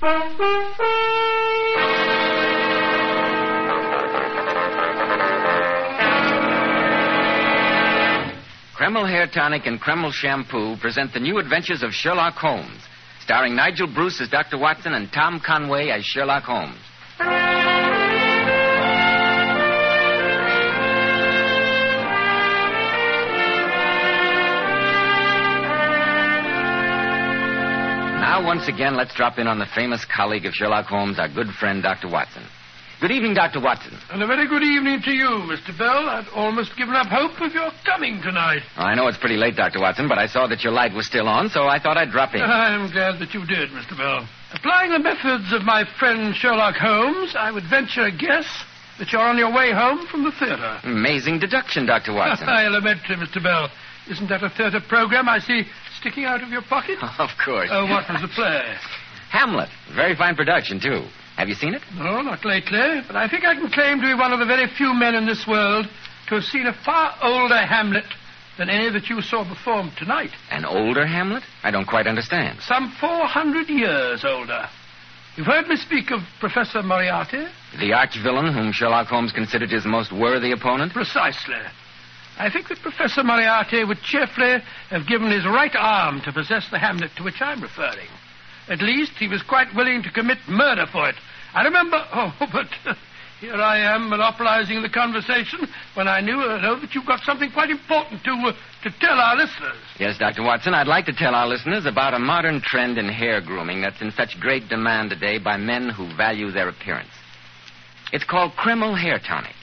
Kreml Hair Tonic and Kreml Shampoo present the new adventures of Sherlock Holmes, starring Nigel Bruce as Dr. Watson and Tom Conway as Sherlock Holmes. Now, once again, let's drop in on the famous colleague of Sherlock Holmes, our good friend, Dr. Watson. Good evening, Dr. Watson. And a very good evening to you, Mr. Bell. I'd almost given up hope of your coming tonight. I know it's pretty late, Dr. Watson, but I saw that your light was still on, so I thought I'd drop in. I'm glad that you did, Mr. Bell. Applying the methods of my friend Sherlock Holmes, I would venture a guess that you're on your way home from the theater. Amazing deduction, Dr. Watson. Elementary, Mr. Bell. Isn't that a theater program I see sticking out of your pocket? of course. Oh, what was the play? Hamlet. Very fine production, too. Have you seen it? No, not lately, but I think I can claim to be one of the very few men in this world to have seen a far older Hamlet than any that you saw performed tonight. An older Hamlet? I don't quite understand. Some 400 years older. You've heard me speak of Professor Moriarty? The arch villain whom Sherlock Holmes considered his most worthy opponent? Precisely. I think that Professor Moriarty would cheerfully have given his right arm to possess the Hamlet to which I'm referring. At least he was quite willing to commit murder for it. I remember. Oh, but uh, here I am monopolizing the conversation when I knew uh, know that you've got something quite important to uh, to tell our listeners. Yes, Dr. Watson, I'd like to tell our listeners about a modern trend in hair grooming that's in such great demand today by men who value their appearance. It's called Kreml Hair Tonic.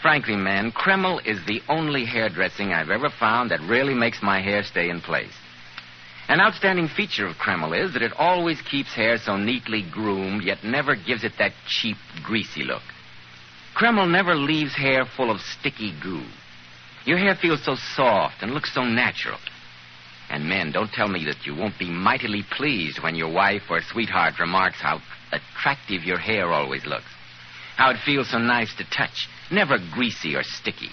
Frankly, man, Kreml is the only hairdressing I've ever found that really makes my hair stay in place. An outstanding feature of Kreml is that it always keeps hair so neatly groomed, yet never gives it that cheap, greasy look. Kreml never leaves hair full of sticky goo. Your hair feels so soft and looks so natural. And men, don't tell me that you won't be mightily pleased when your wife or sweetheart remarks how attractive your hair always looks. How it feels so nice to touch, never greasy or sticky.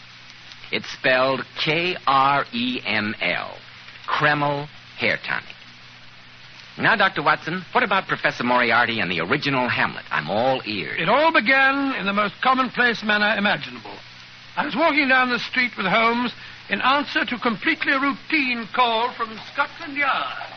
It's spelled K R E M L. Kreml hair tonic. Now, Dr. Watson, what about Professor Moriarty and the original Hamlet? I'm all ears. It all began in the most commonplace manner imaginable. I was walking down the street with Holmes in answer to completely routine call from Scotland Yard.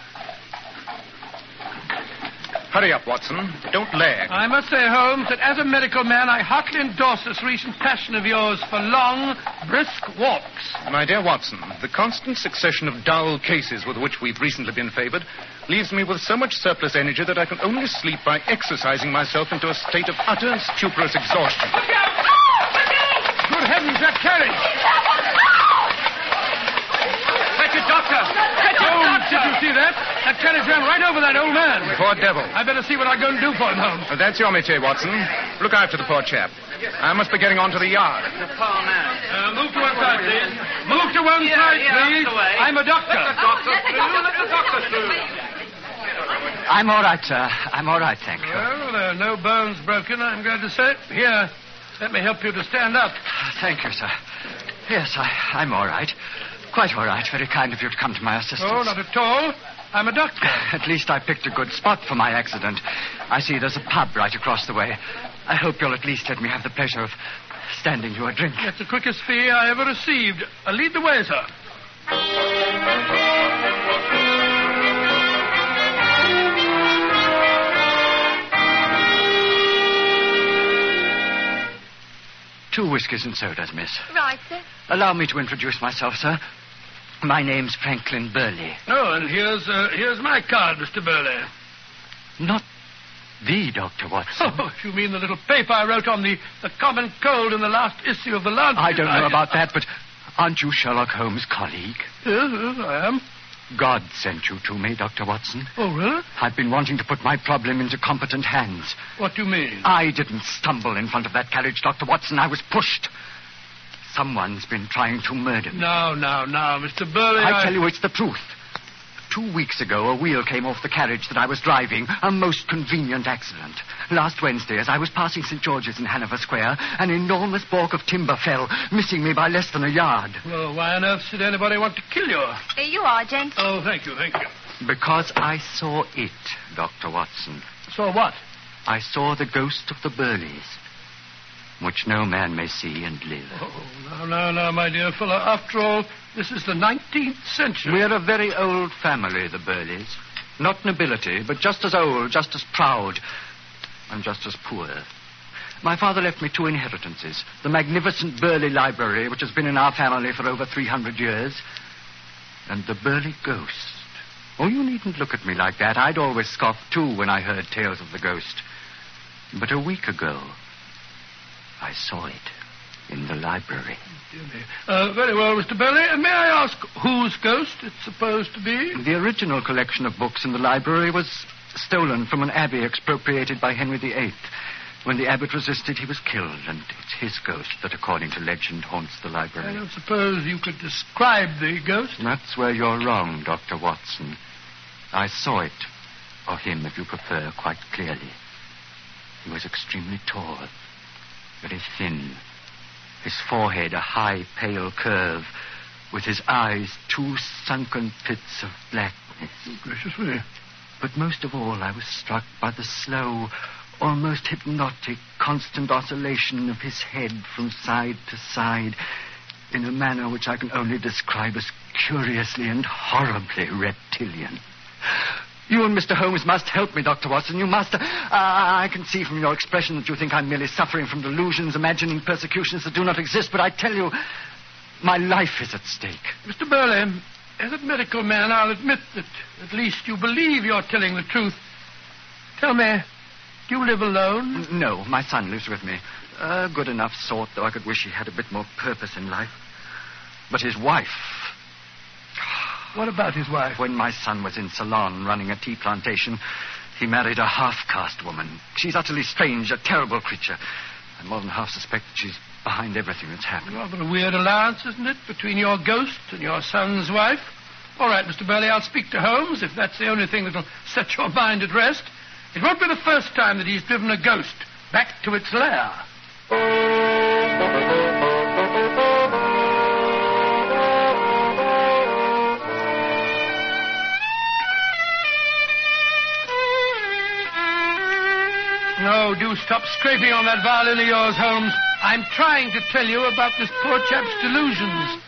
Hurry up, Watson. Don't lag. I must say, Holmes, that as a medical man, I heartily endorse this recent passion of yours for long, brisk walks. My dear Watson, the constant succession of dull cases with which we've recently been favored leaves me with so much surplus energy that I can only sleep by exercising myself into a state of utter and stuporous exhaustion. Look out! Oh, Good heavens, that carriage! Fetch it, Doctor! Holmes, did you see that? That carriage ran right over that old man. Poor devil. I better see what I'm going to do for him, Holmes. Well, that's your métier, Watson. Look after the poor chap. I must be getting on to the yard. The poor man. Uh, move to one side, please. Move to one side, please. I'm a doctor. Doctor, doctor, doctor. I'm all right, sir. I'm all right, thank you. Well, there are no bones broken, I'm glad to say. Here, let me help you to stand up. Thank you, sir. Yes, I, I'm all right. Quite all right. Very kind of you to come to my assistance. Oh, not at all. I'm a doctor. At least I picked a good spot for my accident. I see there's a pub right across the way. I hope you'll at least let me have the pleasure of standing you a drink. That's the quickest fee I ever received. Uh, lead the way, sir. Two whiskies and sodas, miss. Right, sir. Allow me to introduce myself, sir. My name's Franklin Burley. Oh, and here's uh, here's my card, Mr. Burley. Not the Dr. Watson. Oh, you mean the little paper I wrote on the, the common cold in the last issue of the Lancet? I don't know about that, but aren't you Sherlock Holmes' colleague? Yes, yes, I am. God sent you to me, Dr. Watson. Oh, really? I've been wanting to put my problem into competent hands. What do you mean? I didn't stumble in front of that carriage, Dr. Watson. I was pushed. Someone's been trying to murder me. No, no, no, Mr. Burley. I tell you, it's the truth. Two weeks ago, a wheel came off the carriage that I was driving. A most convenient accident. Last Wednesday, as I was passing St. George's in Hanover Square, an enormous balk of timber fell, missing me by less than a yard. Well, why on earth should anybody want to kill you? Here you are, gent. Oh, thank you, thank you. Because I saw it, Dr. Watson. Saw what? I saw the ghost of the Burleys, which no man may see and live. Oh, no, no, no, my dear fellow. After all, this is the 19th century. We're a very old family, the Burleys. Not nobility, but just as old, just as proud, and just as poor. My father left me two inheritances the magnificent Burley Library, which has been in our family for over 300 years, and the Burley Ghost. Oh, you needn't look at me like that. I'd always scoff, too, when I heard tales of the ghost. But a week ago, I saw it in the library. Dear me. Uh, very well, Mr. Burley. May I ask whose ghost it's supposed to be? The original collection of books in the library was stolen from an abbey expropriated by Henry VIII. When the abbot resisted, he was killed, and it's his ghost that, according to legend, haunts the library. I don't suppose you could describe the ghost. That's where you're wrong, Dr. Watson. I saw it, or him, if you prefer, quite clearly. He was extremely tall, very thin, his forehead a high, pale curve, with his eyes two sunken pits of blackness. Oh, gracious me. But most of all, I was struck by the slow, almost hypnotic, constant oscillation of his head from side to side in a manner which I can only describe as curiously and horribly reptilian. You and Mr. Holmes must help me, Dr. Watson. You must. Uh, I can see from your expression that you think I'm merely suffering from delusions, imagining persecutions that do not exist, but I tell you, my life is at stake. Mr. Burley, as a medical man, I'll admit that at least you believe you're telling the truth. Tell me, do you live alone? No, my son lives with me. A good enough sort, though I could wish he had a bit more purpose in life. But his wife. What about his wife? When my son was in Ceylon running a tea plantation, he married a half caste woman. She's utterly strange, a terrible creature. I more than half suspect that she's behind everything that's happened. Rather a weird alliance, isn't it, between your ghost and your son's wife? All right, Mr. Burley, I'll speak to Holmes if that's the only thing that'll set your mind at rest. It won't be the first time that he's driven a ghost back to its lair. No, do stop scraping on that violin of yours, Holmes. I'm trying to tell you about this poor chap's delusions.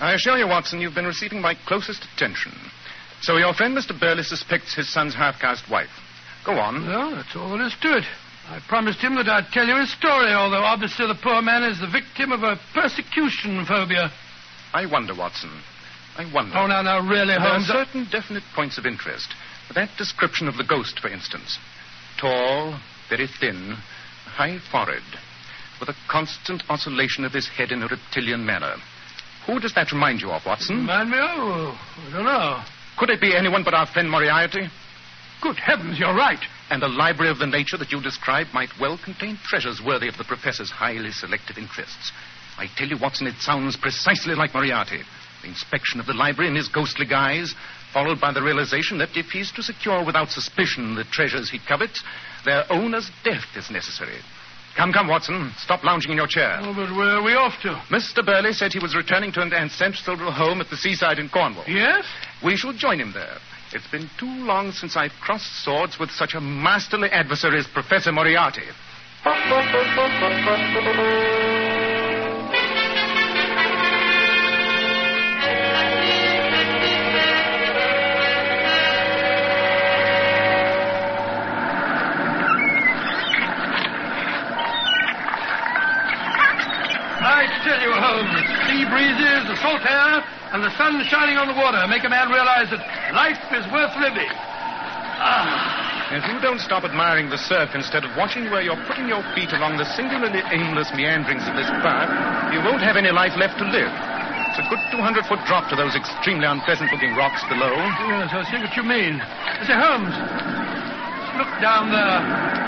I assure you, Watson, you've been receiving my closest attention. So your friend Mr. Burley suspects his son's half-caste wife. Go on. Well, that's all there is to it. I promised him that I'd tell you his story, although obviously the poor man is the victim of a persecution phobia. I wonder, Watson. I wonder. Oh, now, now, really, There are Holmes. Certain definite points of interest. That description of the ghost, for instance. Tall, very thin, high forehead, with a constant oscillation of his head in a reptilian manner. Who does that remind you of, Watson? Remind me? Oh, I don't know. Could it be anyone but our friend Moriarty? Good heavens, you're right. And a library of the nature that you describe might well contain treasures worthy of the professor's highly selective interests. I tell you, Watson, it sounds precisely like Moriarty. The inspection of the library in his ghostly guise, followed by the realization that if he's to secure without suspicion the treasures he covets, their owner's death is necessary. Come, come, Watson. Stop lounging in your chair. Oh, but where are we off to? Mr. Burley said he was returning to an ancestral home at the seaside in Cornwall. Yes? We shall join him there. It's been too long since I've crossed swords with such a masterly adversary as Professor Moriarty. Salt air, and the sun shining on the water make a man realize that life is worth living. Ah. If you don't stop admiring the surf instead of watching where you're putting your feet along the singularly aimless meanderings of this path, you won't have any life left to live. It's a good 200 foot drop to those extremely unpleasant looking rocks below. Yes, I see what you mean. Say, Holmes, look down there.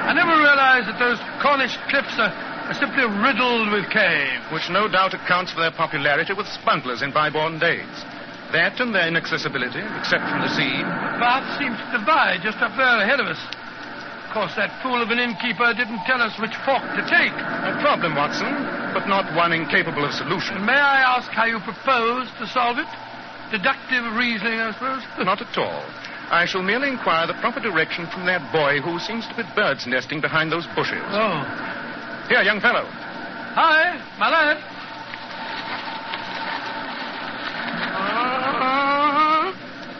I never realized that those Cornish cliffs are, are simply riddled with caves. Which no doubt accounts for their popularity with smugglers in bygone days. That and their inaccessibility, except from the sea. The path seems to divide just up there ahead of us. Of course, that fool of an innkeeper didn't tell us which fork to take. A problem, Watson, but not one incapable of solution. May I ask how you propose to solve it? Deductive reasoning, I suppose? Not at all. I shall merely inquire the proper direction from that boy who seems to be bird's nesting behind those bushes. Oh. Here, young fellow. Hi, my lad.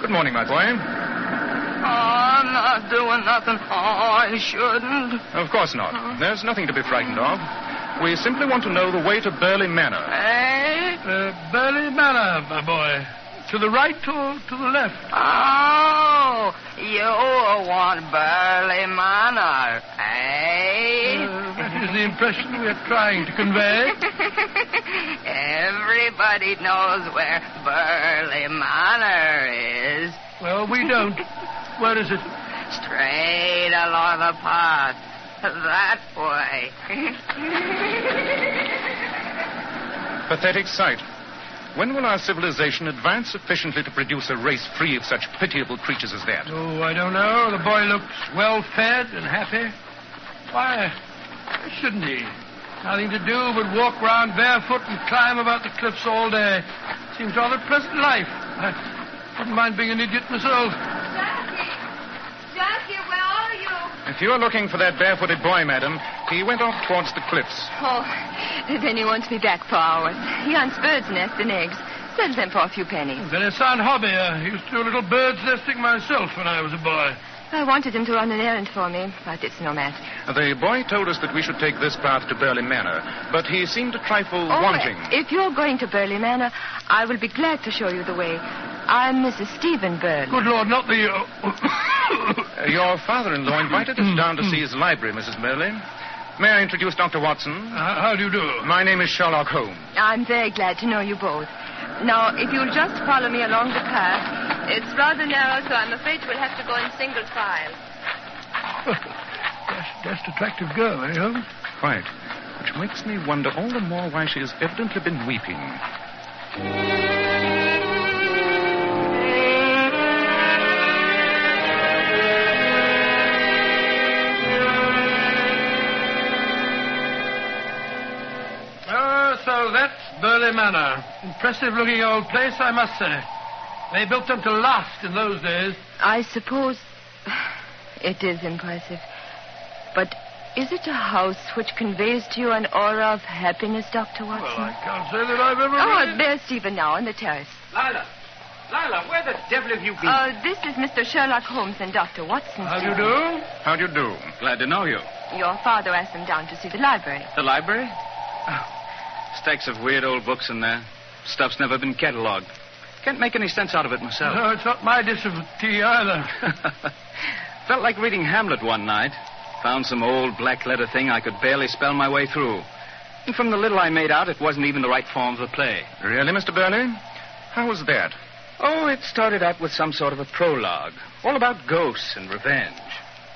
Good morning, my boy. Oh, I'm not doing nothing. Oh, I shouldn't. Of course not. There's nothing to be frightened of. We simply want to know the way to Burley Manor. Eh? Uh, Burley Manor, my boy. To the right or to the left? Oh, you want Burley Manor, eh? That is the impression we are trying to convey. Everybody knows where Burley Manor is. Well, we don't. Where is it? Straight along the path. That way. Pathetic sight. When will our civilization advance sufficiently to produce a race free of such pitiable creatures as that? Oh, I don't know. The boy looks well fed and happy. Why, why shouldn't he? Nothing to do but walk round barefoot and climb about the cliffs all day. Seems rather a pleasant life. I wouldn't mind being an idiot myself. Jackie! Jackie, where are you? If you're looking for that barefooted boy, madam, he went off towards the cliffs. Oh, then he wants me back for hours. He hunts birds' nests and eggs. Sells them for a few pennies. Very sound hobby. Uh, I used to do a little bird's nesting myself when I was a boy. I wanted him to run an errand for me, but it's no matter. The boy told us that we should take this path to Burley Manor, but he seemed a trifle Oh, wanting. If you're going to Burley Manor, I will be glad to show you the way. I'm Mrs. Stephen Burley. Good Lord, not the. Uh, your father-in-law invited us down to see his library, Mrs. Burley. May I introduce Dr. Watson? How how do you do? My name is Sherlock Holmes. I'm very glad to know you both. Now, if you'll just follow me along the path, it's rather narrow, so I'm afraid we'll have to go in single file. Dashed, dashed attractive girl, eh, Holmes? Quite. Which makes me wonder all the more why she has evidently been weeping. Oh, so that's Burley Manor. Impressive looking old place, I must say. They built them to last in those days. I suppose it is impressive. But is it a house which conveys to you an aura of happiness, Dr. Watson? Well, I can't say that I've ever. Oh, really- there's Stephen now on the terrace. Lila. Lila, where the devil have you been? Uh, this is Mr. Sherlock Holmes and Dr. Watson. How do you do? How do you do? Glad to know you. Your father asked them down to see the library. The library? Oh, stacks of weird old books in there. Stuff's never been catalogued. Can't make any sense out of it myself. No, it's not my dish of tea either. Felt like reading Hamlet one night. Found some old black letter thing I could barely spell my way through. And from the little I made out, it wasn't even the right form of the play. Really, Mr. Burley? How was that? Oh, it started out with some sort of a prologue. All about ghosts and revenge.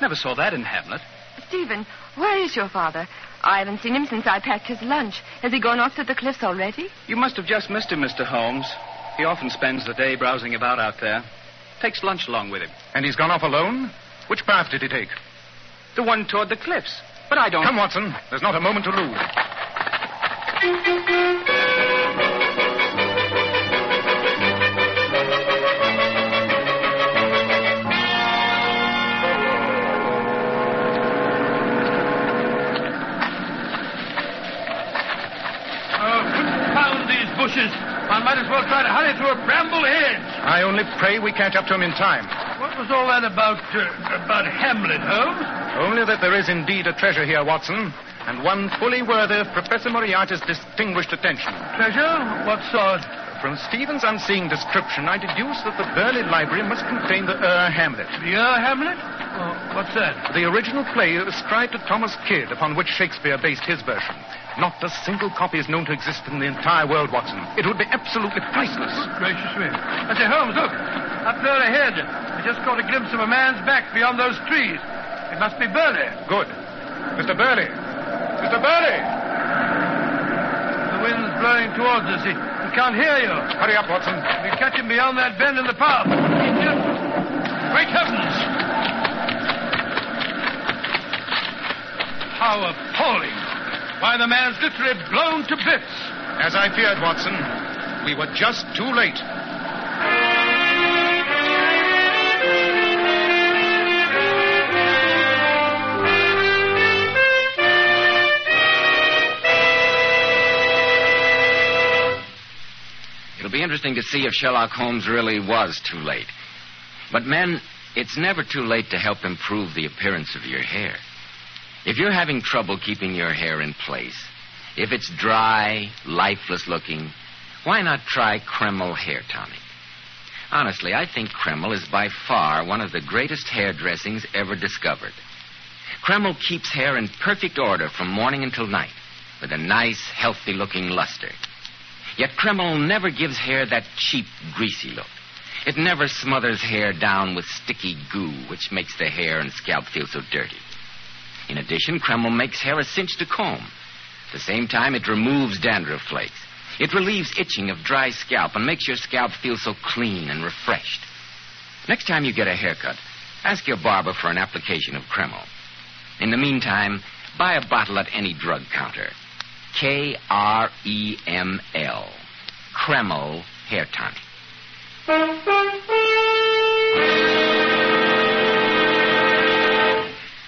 Never saw that in Hamlet. Stephen, where is your father? I haven't seen him since I packed his lunch. Has he gone off to the cliffs already? You must have just missed him, Mr. Holmes. He often spends the day browsing about out there. Takes lunch along with him. And he's gone off alone? Which path did he take? The one toward the cliffs. But I don't. Come, Watson. There's not a moment to lose. I only pray we catch up to him in time. What was all that about, uh, about Hamlet, Holmes? Only that there is indeed a treasure here, Watson, and one fully worthy of Professor Moriarty's distinguished attention. Treasure? What sort? From Stephen's unseeing description, I deduce that the Burley Library must contain the Ur Hamlet. The Ur Hamlet? Oh, what's that? The original play ascribed to Thomas Kyd, upon which Shakespeare based his version. Not a single copy is known to exist in the entire world, Watson. It would be absolutely priceless. Good Gracious me. I say, Holmes, look. Up there ahead. I just caught a glimpse of a man's back beyond those trees. It must be Burley. Good. Mr. Burley. Mr. Burley! The wind's blowing towards us. He, he can't hear you. Hurry up, Watson. We catch him beyond that bend in the path. He just... Great heavens! How appalling. Why, the man's literally blown to bits. As I feared, Watson, we were just too late. Be interesting to see if Sherlock Holmes really was too late. But, men, it's never too late to help improve the appearance of your hair. If you're having trouble keeping your hair in place, if it's dry, lifeless looking, why not try Kreml Hair Tonic? Honestly, I think Kreml is by far one of the greatest hair dressings ever discovered. Kreml keeps hair in perfect order from morning until night, with a nice, healthy looking luster. Yet Kreml never gives hair that cheap, greasy look. It never smothers hair down with sticky goo, which makes the hair and scalp feel so dirty. In addition, Kreml makes hair a cinch to comb. At the same time, it removes dandruff flakes. It relieves itching of dry scalp and makes your scalp feel so clean and refreshed. Next time you get a haircut, ask your barber for an application of Kreml. In the meantime, buy a bottle at any drug counter. K R E M L. Kreml Hair Tonic.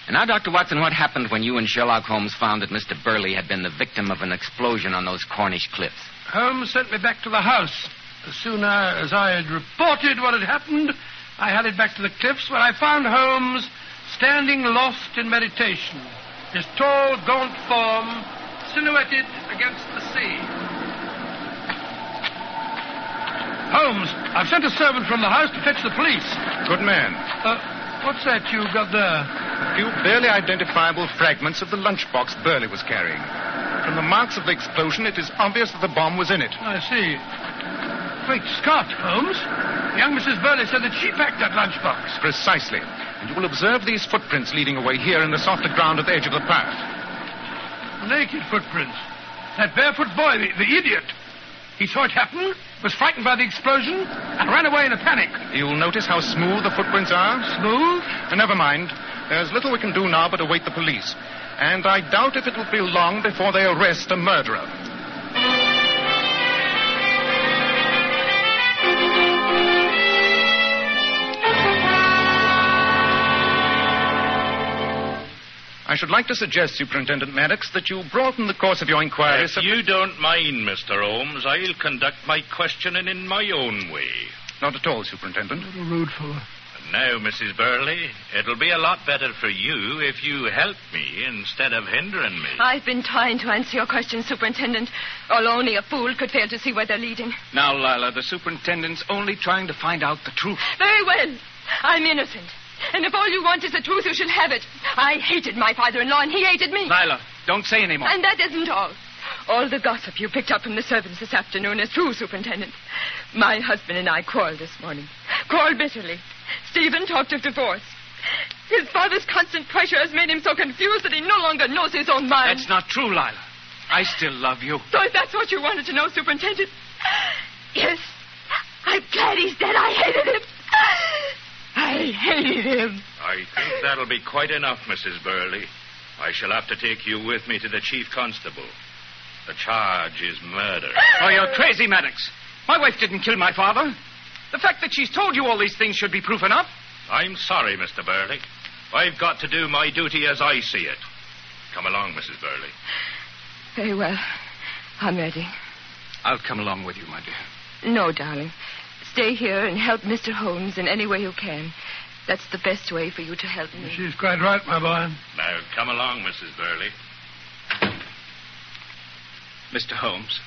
And now, Dr. Watson, what happened when you and Sherlock Holmes found that Mr. Burley had been the victim of an explosion on those Cornish cliffs? Holmes sent me back to the house. As soon as I had reported what had happened, I hurried back to the cliffs where I found Holmes standing lost in meditation, his tall, gaunt form silhouetted against the sea. Holmes, I've sent a servant from the house to fetch the police. Good man. Uh, what's that you've got there? A few barely identifiable fragments of the lunchbox Burley was carrying. From the marks of the explosion, it is obvious that the bomb was in it. I see. Great Scott, Holmes. Young Mrs. Burley said that she packed that lunchbox. Precisely. And you will observe these footprints leading away here in the softer ground at the edge of the path. Naked footprints. That barefoot boy, the, the idiot. He saw it happen, was frightened by the explosion, and ran away in a panic. You'll notice how smooth the footprints are. Smooth? Uh, never mind. There's little we can do now but await the police. And I doubt if it will be long before they arrest a murderer. I should like to suggest, Superintendent Maddox, that you broaden the course of your inquiry. If you don't mind, Mr. Holmes, I'll conduct my questioning in my own way. Not at all, Superintendent. A little rude fellow. And now, Mrs. Burley, it'll be a lot better for you if you help me instead of hindering me. I've been trying to answer your question, Superintendent. Although only a fool could fail to see where they're leading. Now, Lila, the superintendent's only trying to find out the truth. Very well. I'm innocent. And if all you want is the truth, you shall have it. I hated my father-in-law, and he hated me. Lila, don't say any more. And that isn't all. All the gossip you picked up from the servants this afternoon is true, Superintendent. My husband and I quarreled this morning. Quarreled bitterly. Stephen talked of divorce. His father's constant pressure has made him so confused that he no longer knows his own mind. That's not true, Lila. I still love you. So if that's what you wanted to know, Superintendent. Yes. I'm glad he's dead. I hated him. I hate him. I think that'll be quite enough, Mrs. Burley. I shall have to take you with me to the chief constable. The charge is murder. Oh, you're crazy, Maddox. My wife didn't kill my father. The fact that she's told you all these things should be proof enough. I'm sorry, Mr. Burley. I've got to do my duty as I see it. Come along, Mrs. Burley. Very well. I'm ready. I'll come along with you, my dear. No, darling. Stay here and help Mr. Holmes in any way you can. That's the best way for you to help me. She's quite right, my boy. Now, come along, Mrs. Burley. Mr. Holmes,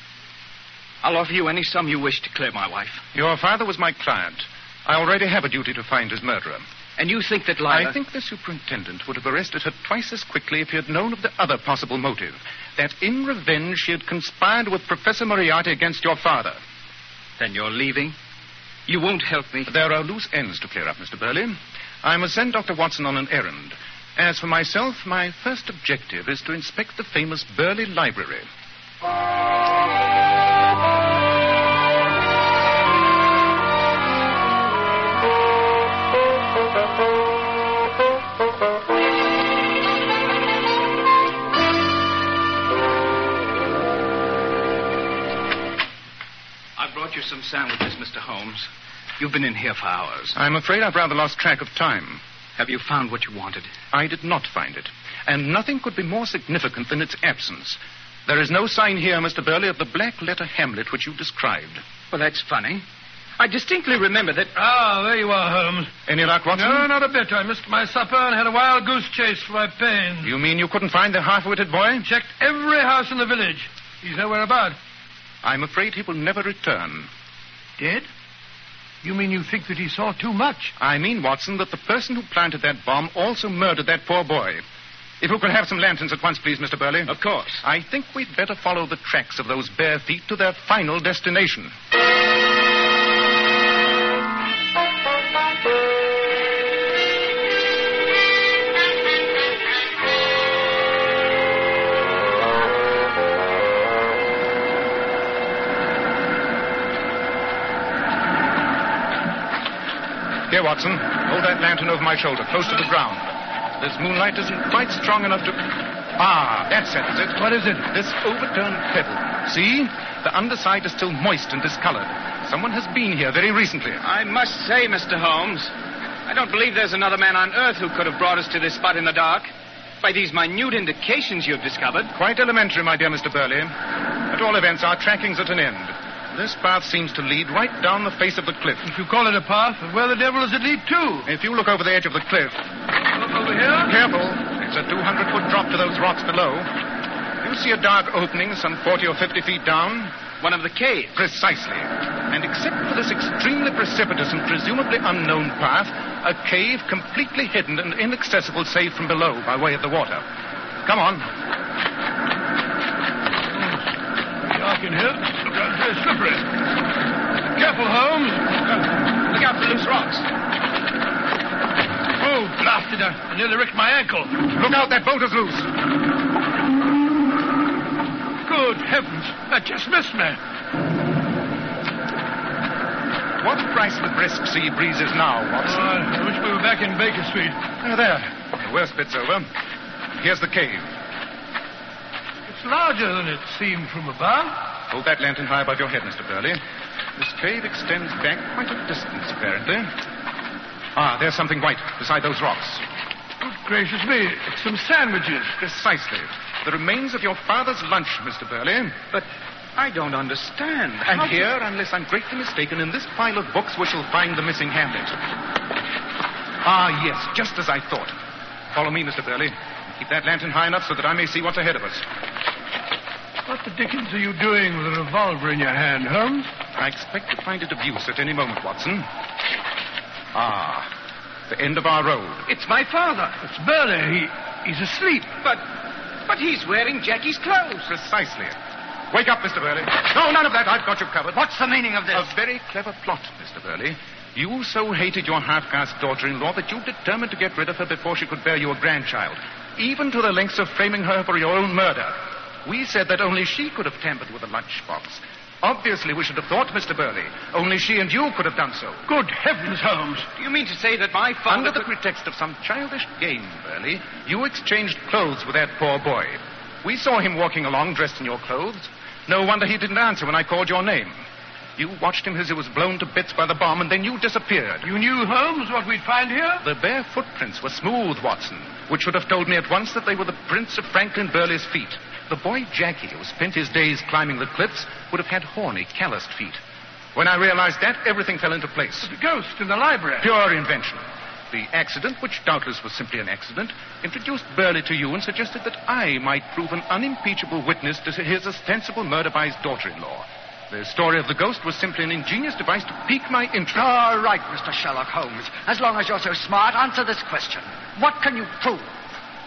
I'll offer you any sum you wish to clear my wife. Your father was my client. I already have a duty to find his murderer. And you think that Lila... I think the superintendent would have arrested her twice as quickly if he had known of the other possible motive. That in revenge she had conspired with Professor Moriarty against your father. Then you're leaving? You won't help me? There are loose ends to clear up, Mr. Burley. I must send Dr. Watson on an errand. As for myself, my first objective is to inspect the famous Burley Library. You some sandwiches, Mr. Holmes. You've been in here for hours. I'm afraid I've rather lost track of time. Have you found what you wanted? I did not find it. And nothing could be more significant than its absence. There is no sign here, Mr. Burley, of the black letter Hamlet which you described. Well, that's funny. I distinctly remember that. Ah, there you are, Holmes. Any luck, Watson? No, not a bit. I missed my supper and had a wild goose chase for my pains. You mean you couldn't find the half-witted boy? Checked every house in the village. He's nowhere about. I'm afraid he will never return. Dead? You mean you think that he saw too much? I mean, Watson, that the person who planted that bomb also murdered that poor boy. If you could have some lanterns at once, please, Mr. Burley. Of course. I think we'd better follow the tracks of those bare feet to their final destination. Here, Watson. Hold that lantern over my shoulder, close to the ground. This moonlight isn't quite strong enough to. Ah, that settles it. What is it? This overturned pebble. See? The underside is still moist and discolored. Someone has been here very recently. I must say, Mr. Holmes, I don't believe there's another man on Earth who could have brought us to this spot in the dark. By these minute indications you've discovered. Quite elementary, my dear Mr. Burley. At all events, our tracking's at an end. This path seems to lead right down the face of the cliff. If you call it a path, where the devil does it lead to? If you look over the edge of the cliff, Look over here. careful. It's a 200 foot drop to those rocks below. You see a dark opening some 40 or 50 feet down? One of the caves. Precisely. And except for this extremely precipitous and presumably unknown path, a cave completely hidden and inaccessible save from below by way of the water. Come on. Dark in here. Look out, it's very slippery. Careful, Holmes. Look out for loose rocks. Oh, blasted. I nearly ripped my ankle. Look out, that boat is loose. Good heavens. That just missed me. What price the brisk sea breezes now, Oh, Watson? I wish we were back in Baker Street. Ah, there. The worst bit's over. Here's the cave. It's larger than it seemed from above. Hold that lantern high above your head, Mr. Burley. This cave extends back quite a distance, apparently. Ah, there's something white beside those rocks. Good gracious me. It's some sandwiches. Precisely. The remains of your father's lunch, Mr. Burley. But I don't understand. And How- here, unless I'm greatly mistaken, in this pile of books we shall find the missing Hamlet. Ah, yes, just as I thought. Follow me, Mr. Burley. Keep that lantern high enough so that I may see what's ahead of us. What the dickens are you doing with a revolver in your hand, Holmes? I expect to find it of use at any moment, Watson. Ah, the end of our road. It's my father. It's Burley. He, he's asleep. But, but he's wearing Jackie's clothes. Precisely. Wake up, Mr. Burley. No, none of that. I've got you covered. What's the meaning of this? A very clever plot, Mr. Burley. You so hated your half-caste daughter-in-law that you determined to get rid of her before she could bear you a grandchild, even to the lengths of framing her for your own murder. We said that only she could have tampered with the lunchbox. Obviously, we should have thought, Mr. Burley, only she and you could have done so. Good heavens, Holmes. Do you mean to say that my father... Under the could- pretext of some childish game, Burley, you exchanged clothes with that poor boy. We saw him walking along dressed in your clothes. No wonder he didn't answer when I called your name. You watched him as he was blown to bits by the bomb, and then you disappeared. You knew, Holmes, what we'd find here? The bare footprints were smooth, Watson, which would have told me at once that they were the prints of Franklin Burley's feet. The boy Jackie, who spent his days climbing the cliffs, would have had horny, calloused feet. When I realized that, everything fell into place. The ghost in the library. Pure invention. The accident, which doubtless was simply an accident, introduced Burley to you and suggested that I might prove an unimpeachable witness to his ostensible murder by his daughter in law. The story of the ghost was simply an ingenious device to pique my interest. All right, Mr. Sherlock Holmes. As long as you're so smart, answer this question. What can you prove?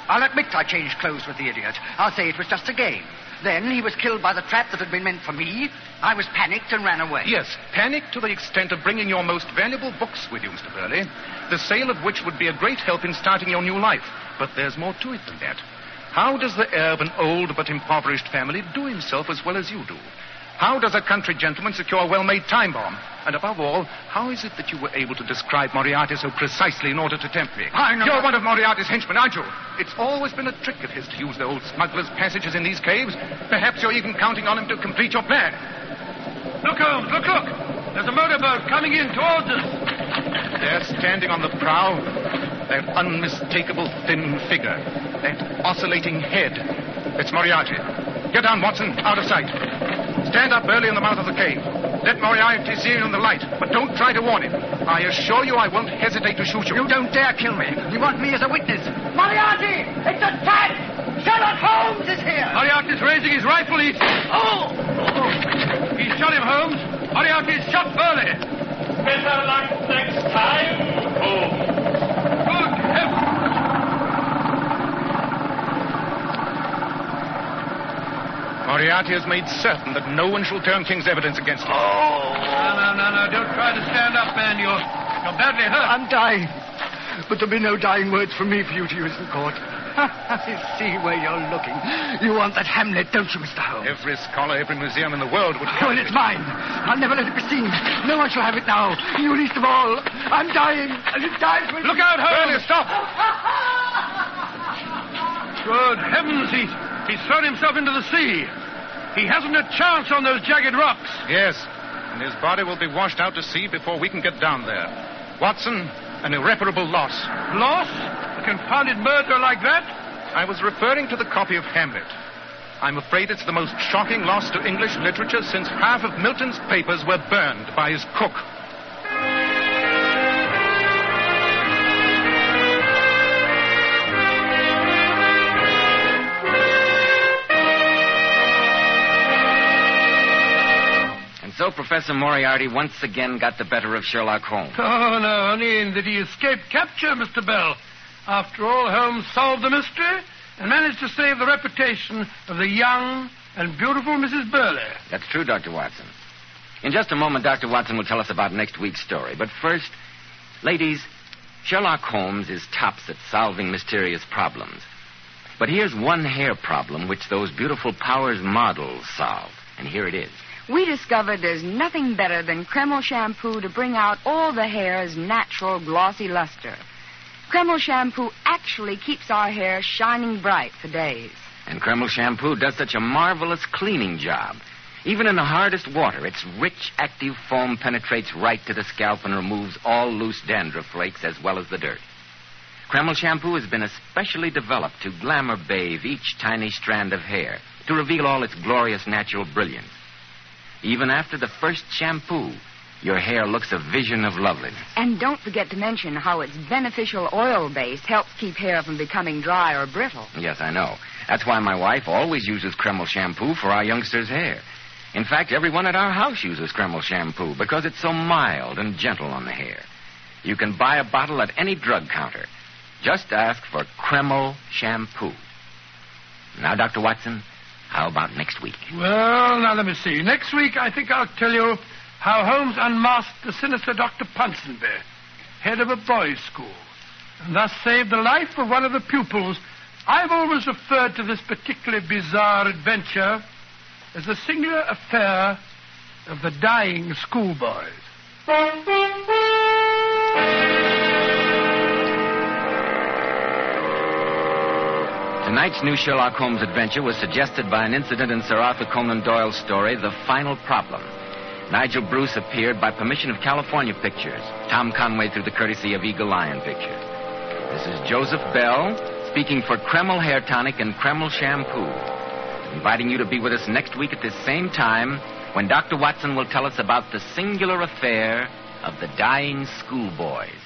I'll admit I changed clothes with the idiot. I'll say it was just a game. Then he was killed by the trap that had been meant for me. I was panicked and ran away. Yes, panicked to the extent of bringing your most valuable books with you, Mr. Burley, the sale of which would be a great help in starting your new life. But there's more to it than that. How does the heir of an old but impoverished family do himself as well as you do? How does a country gentleman secure a well-made time bomb? And above all, how is it that you were able to describe Moriarty so precisely in order to tempt me? I know- You're one of Moriarty's henchmen, aren't you? It's always been a trick of his to use the old smuggler's passages in these caves. Perhaps you're even counting on him to complete your plan. Look, Holmes, look, look. There's a motorboat coming in towards us. There, standing on the prow, that unmistakable thin figure, that oscillating head. It's Moriarty. Get down, Watson, out of sight. Stand up Burley in the mouth of the cave. Let Moriarty see you in the light, but don't try to warn him. I assure you I won't hesitate to shoot you. You don't dare kill me. You want me as a witness. Moriarty! It's a trap! Sherlock Holmes is here! Moriarty's raising his rifle. He's... Oh! He shot him, Holmes. Moriarty's shot Burley. Better luck next time. Oh. Moriarty has made certain that no one shall turn King's evidence against him. Oh! No, no, no, no. Don't try to stand up, man. You're, you're badly hurt. I'm dying. But there'll be no dying words from me for you to use in court. I see where you're looking. You want that Hamlet, don't you, Mr. Holmes? Every scholar, every museum in the world would Well, it's mine. I'll never let it be seen. No one shall have it now. You least of all. I'm dying, and it dies with Look out, Burley, Holmes. stop! Good heavens. He's, he's thrown himself into the sea. He hasn't a chance on those jagged rocks. Yes, and his body will be washed out to sea before we can get down there. Watson, an irreparable loss. Loss? A confounded murderer like that? I was referring to the copy of Hamlet. I'm afraid it's the most shocking loss to English literature since half of Milton's papers were burned by his cook. So Professor Moriarty once again got the better of Sherlock Holmes. Oh, no, only in that he escaped capture, Mr. Bell. After all, Holmes solved the mystery and managed to save the reputation of the young and beautiful Mrs. Burley. That's true, Dr. Watson. In just a moment, Dr. Watson will tell us about next week's story. But first, ladies, Sherlock Holmes is tops at solving mysterious problems. But here's one hair problem which those beautiful Powers models solved. And here it is. We discovered there's nothing better than Kreml shampoo to bring out all the hair's natural glossy luster. Kreml shampoo actually keeps our hair shining bright for days. And Kreml shampoo does such a marvelous cleaning job. Even in the hardest water, its rich, active foam penetrates right to the scalp and removes all loose dandruff flakes as well as the dirt. Kreml shampoo has been especially developed to glamour bathe each tiny strand of hair, to reveal all its glorious natural brilliance. Even after the first shampoo, your hair looks a vision of loveliness. And don't forget to mention how its beneficial oil base helps keep hair from becoming dry or brittle. Yes, I know. That's why my wife always uses Kreml shampoo for our youngsters' hair. In fact, everyone at our house uses Kreml shampoo because it's so mild and gentle on the hair. You can buy a bottle at any drug counter. Just ask for Kreml shampoo. Now, Dr. Watson, how about next week? Well, now let me see. Next week, I think I'll tell you how Holmes unmasked the sinister Dr. Punsonby, head of a boys' school, and thus saved the life of one of the pupils. I've always referred to this particularly bizarre adventure as the singular affair of the dying schoolboys. Tonight's new Sherlock Holmes adventure was suggested by an incident in Sir Arthur Conan Doyle's story, The Final Problem. Nigel Bruce appeared by permission of California Pictures, Tom Conway through the courtesy of Eagle Lion Pictures. This is Joseph Bell speaking for Kreml Hair Tonic and Kreml Shampoo, inviting you to be with us next week at this same time when Dr. Watson will tell us about the singular affair of the dying schoolboys.